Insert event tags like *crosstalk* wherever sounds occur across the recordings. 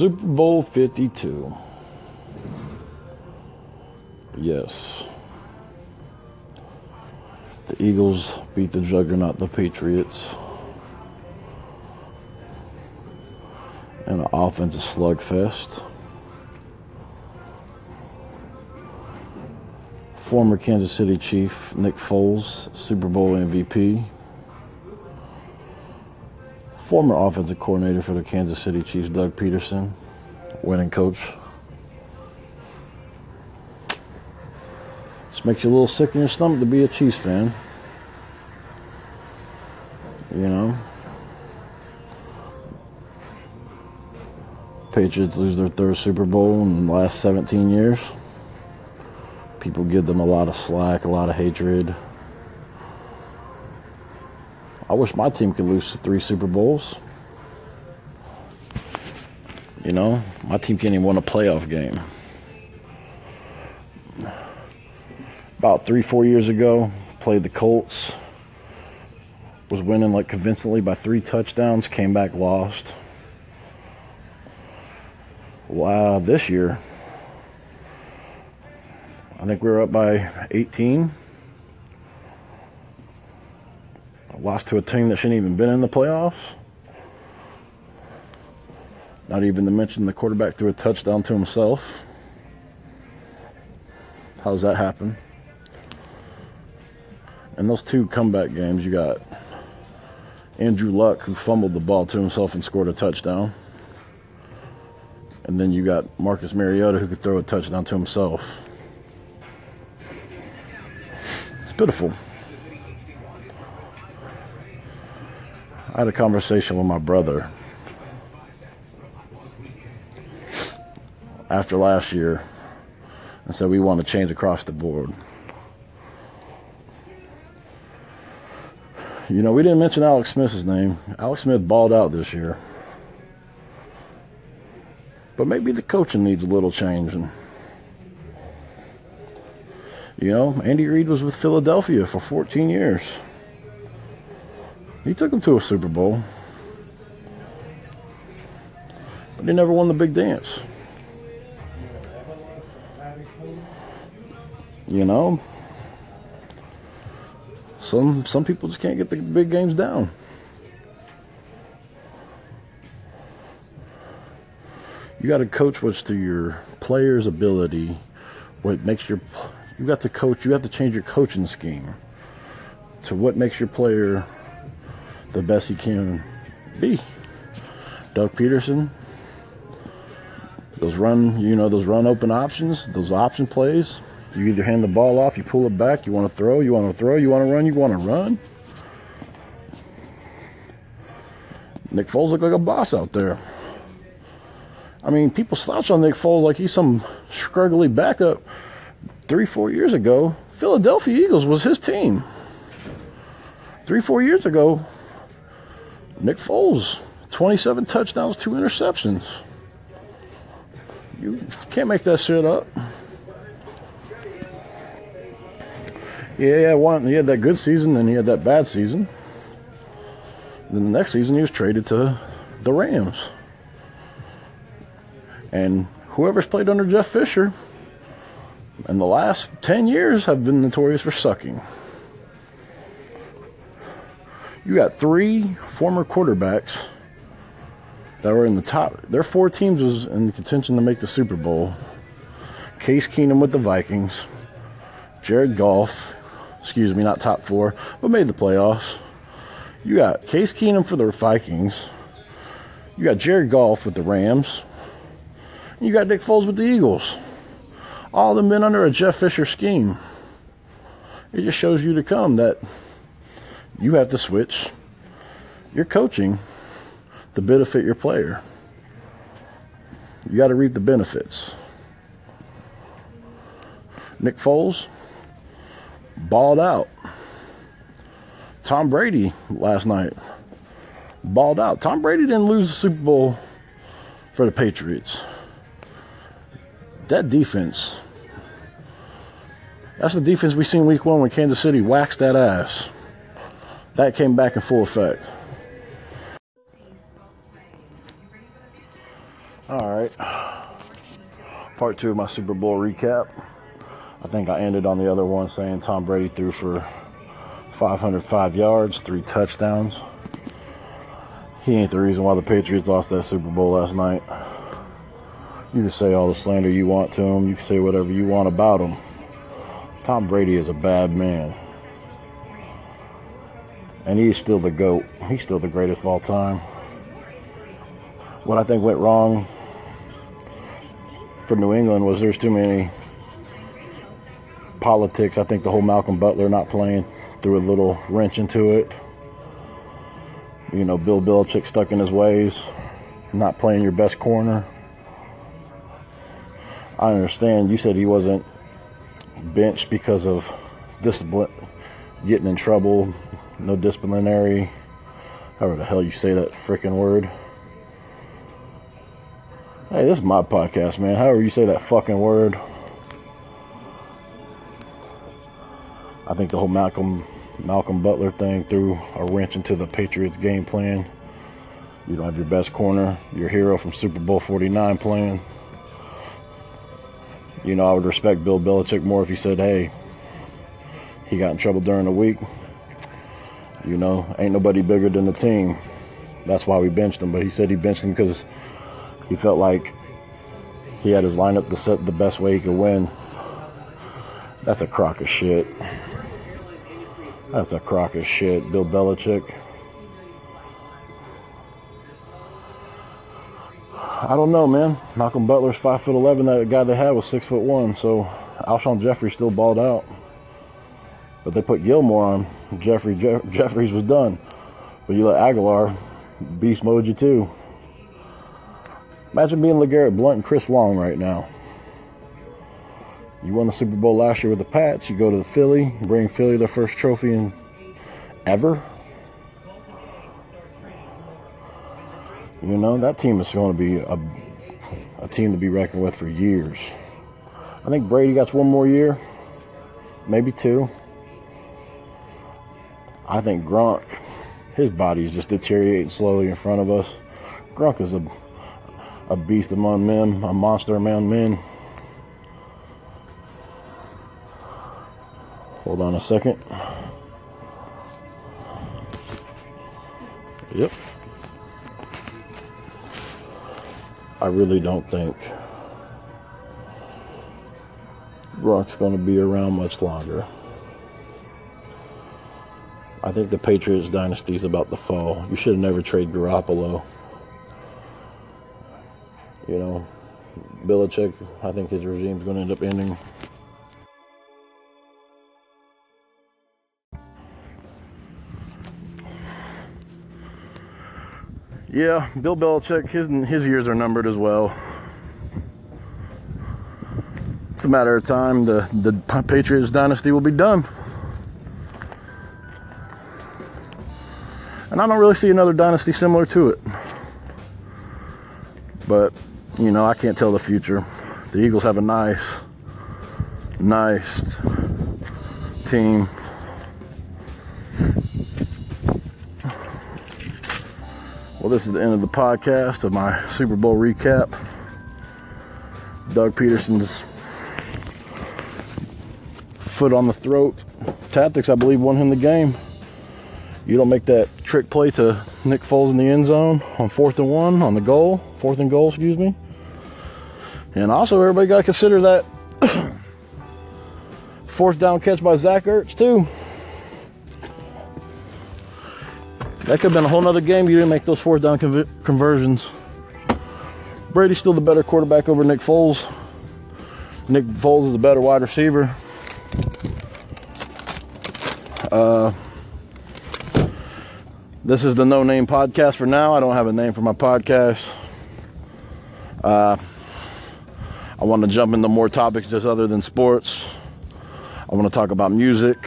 Super Bowl 52. Yes. The Eagles beat the juggernaut, the Patriots. And an offensive slugfest. Former Kansas City Chief Nick Foles, Super Bowl MVP. Former offensive coordinator for the Kansas City Chiefs, Doug Pederson, winning coach. This makes you a little sick in your stomach to be a Chiefs fan. You know? Patriots lose their third Super Bowl in the last 17 years. People give them a lot of slack, a lot of hatred. I wish my team could lose three Super Bowls. You know, my team can't even win a playoff game. About three, four years ago, played the Colts. Was winning like convincingly by three touchdowns, came back lost. Wow, this year, I think we were up by 18. Lost to a team that shouldn't even been in the playoffs. Not even to mention the quarterback threw a touchdown to himself. How's that happen? And those two comeback games, you got Andrew Luck, who fumbled the ball to himself and scored a touchdown. And then you got Marcus Mariota, who could throw a touchdown to himself. It's pitiful. I had a conversation with my brother after last year and said we want to change across the board. You know, we didn't mention Alex Smith's name. Alex Smith balled out this year. But maybe the coaching needs a little change. And, you know, Andy Reid was with Philadelphia for 14 years. He took them to a Super Bowl. But he never won the big dance. You know? Some some people just can't get the big games down. You got to coach what's to your player's ability, what makes your you got to coach, you have to change your coaching scheme to what makes your player the best he can be. Doug Pederson, those run, you know, those run open options, those option plays. You either hand the ball off, you pull it back, you want to throw, you want to throw, you want to run, you want to run. Nick Foles looked like a boss out there. I mean, people slouch on Nick Foles like he's some scruggly backup. Three, four years ago, Philadelphia Eagles was his team. Three, four years ago, Nick Foles, 27 touchdowns, two interceptions. You can't make that shit up. Yeah, yeah, one. He had that good season, then he had that bad season. Then the next season, he was traded to the Rams. And whoever's played under Jeff Fisher in the last 10 years have been notorious for sucking. You got three former quarterbacks that were in the top. Their four teams was in contention to make the Super Bowl. Case Keenum with the Vikings, Jared Goff, excuse me, not top four, but made the playoffs. You got Case Keenum for the Vikings. You got Jared Goff with the Rams. You got Nick Foles with the Eagles. All of them been under a Jeff Fisher scheme. It just shows you to come that you have to switch your coaching to benefit your player. You got to reap the benefits. Nick Foles balled out. Tom Brady last night balled out. Tom Brady didn't lose the Super Bowl for the Patriots. That defense, that's the defense we seen week one when Kansas City waxed that ass. That came back in full effect. All right. Part two of my Super Bowl recap. I think I ended on the other one saying Tom Brady threw for 505 yards, three touchdowns. He ain't the reason why the Patriots lost that Super Bowl last night. You can say all the slander you want to him, you can say whatever you want about him. Tom Brady is a bad man. And he's still the GOAT. He's still the greatest of all time. What I think went wrong for New England was there's too many politics. I think the whole Malcolm Butler not playing threw a little wrench into it. You know, Bill Belichick stuck in his ways, not playing your best corner. I understand you said he wasn't benched because of discipline, getting in trouble, no disciplinary, however the hell you say that freaking word. Hey, this is my podcast, man. However you say that fucking word. I think the whole Malcolm Malcolm Butler thing threw a wrench into the Patriots game plan. You don't have your best corner, your hero from Super Bowl 49 playing. You know, I would respect Bill Belichick more if he said, hey, he got in trouble during the week. You know, ain't nobody bigger than the team. That's why we benched him. But he said he benched him because he felt like he had his lineup to set the best way he could win. That's a crock of shit. That's a crock of shit, Bill Belichick. I don't know, man. Malcolm Butler's five foot eleven. That guy they had was six foot one. So Alshon Jeffery still balled out. But they put Gilmore on. Jeffery Je- Jeffries was done. But you let Agholor beast mode you too. Imagine being LeGarrette Blount and Chris Long right now. You won the Super Bowl last year with the Pats. You go to the Philly, bring Philly their first trophy in ever. You know, that team is going to be a, a team to be reckoned with for years. I think Brady got one more year, maybe two. I think Gronk, his body is just deteriorating slowly in front of us. Gronk is a, a beast among men, a monster among men. Hold on a second. Yep. I really don't think Gronk's going to be around much longer. I think the Patriots dynasty is about to fall. You should have never traded Garoppolo. You know, Belichick, I think his regime's going to end up ending. Yeah, Bill Belichick, his his years are numbered as well. It's a matter of time. The the Patriots dynasty will be done. And I don't really see another dynasty similar to it. But, you know, I can't tell the future. The Eagles have a nice, nice team. Well, this is the end of the podcast of my Super Bowl recap. Doug Pederson's foot on the throat tactics, I believe, won him the game. You don't make that trick play to Nick Foles in the end zone on fourth and one on the goal, fourth and goal, excuse me. And also, everybody got to consider that *coughs* fourth down catch by Zach Ertz, too. That could have been a whole nother game. You didn't make those fourth down conv- conversions. Brady's still the better quarterback over Nick Foles. Nick Foles is a better wide receiver. Uh, this is the No Name Podcast for now. I don't have a name for my podcast. Uh, I want to jump into more topics just other than sports. I want to talk about music,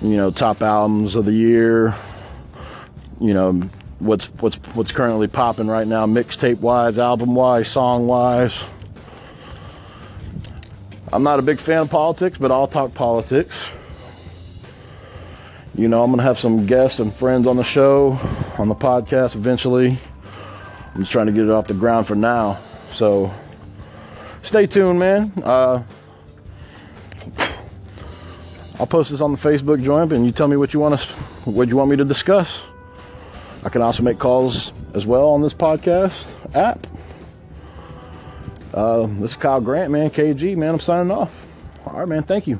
you know, top albums of the year, you know, what's what's what's currently popping right now, mixtape wise, album wise, song wise. I'm not a big fan of politics, but I'll talk politics. You know, I'm going to have some guests and friends on the show, on the podcast eventually. I'm just trying to get it off the ground for now. So stay tuned, man. Uh, I'll post this on the Facebook joint, and you tell me what you want us, what you want me to discuss. I can also make calls as well on this podcast app. Uh, this is Kyle Grant, man. KG, man. I'm signing off. All right, man. Thank you.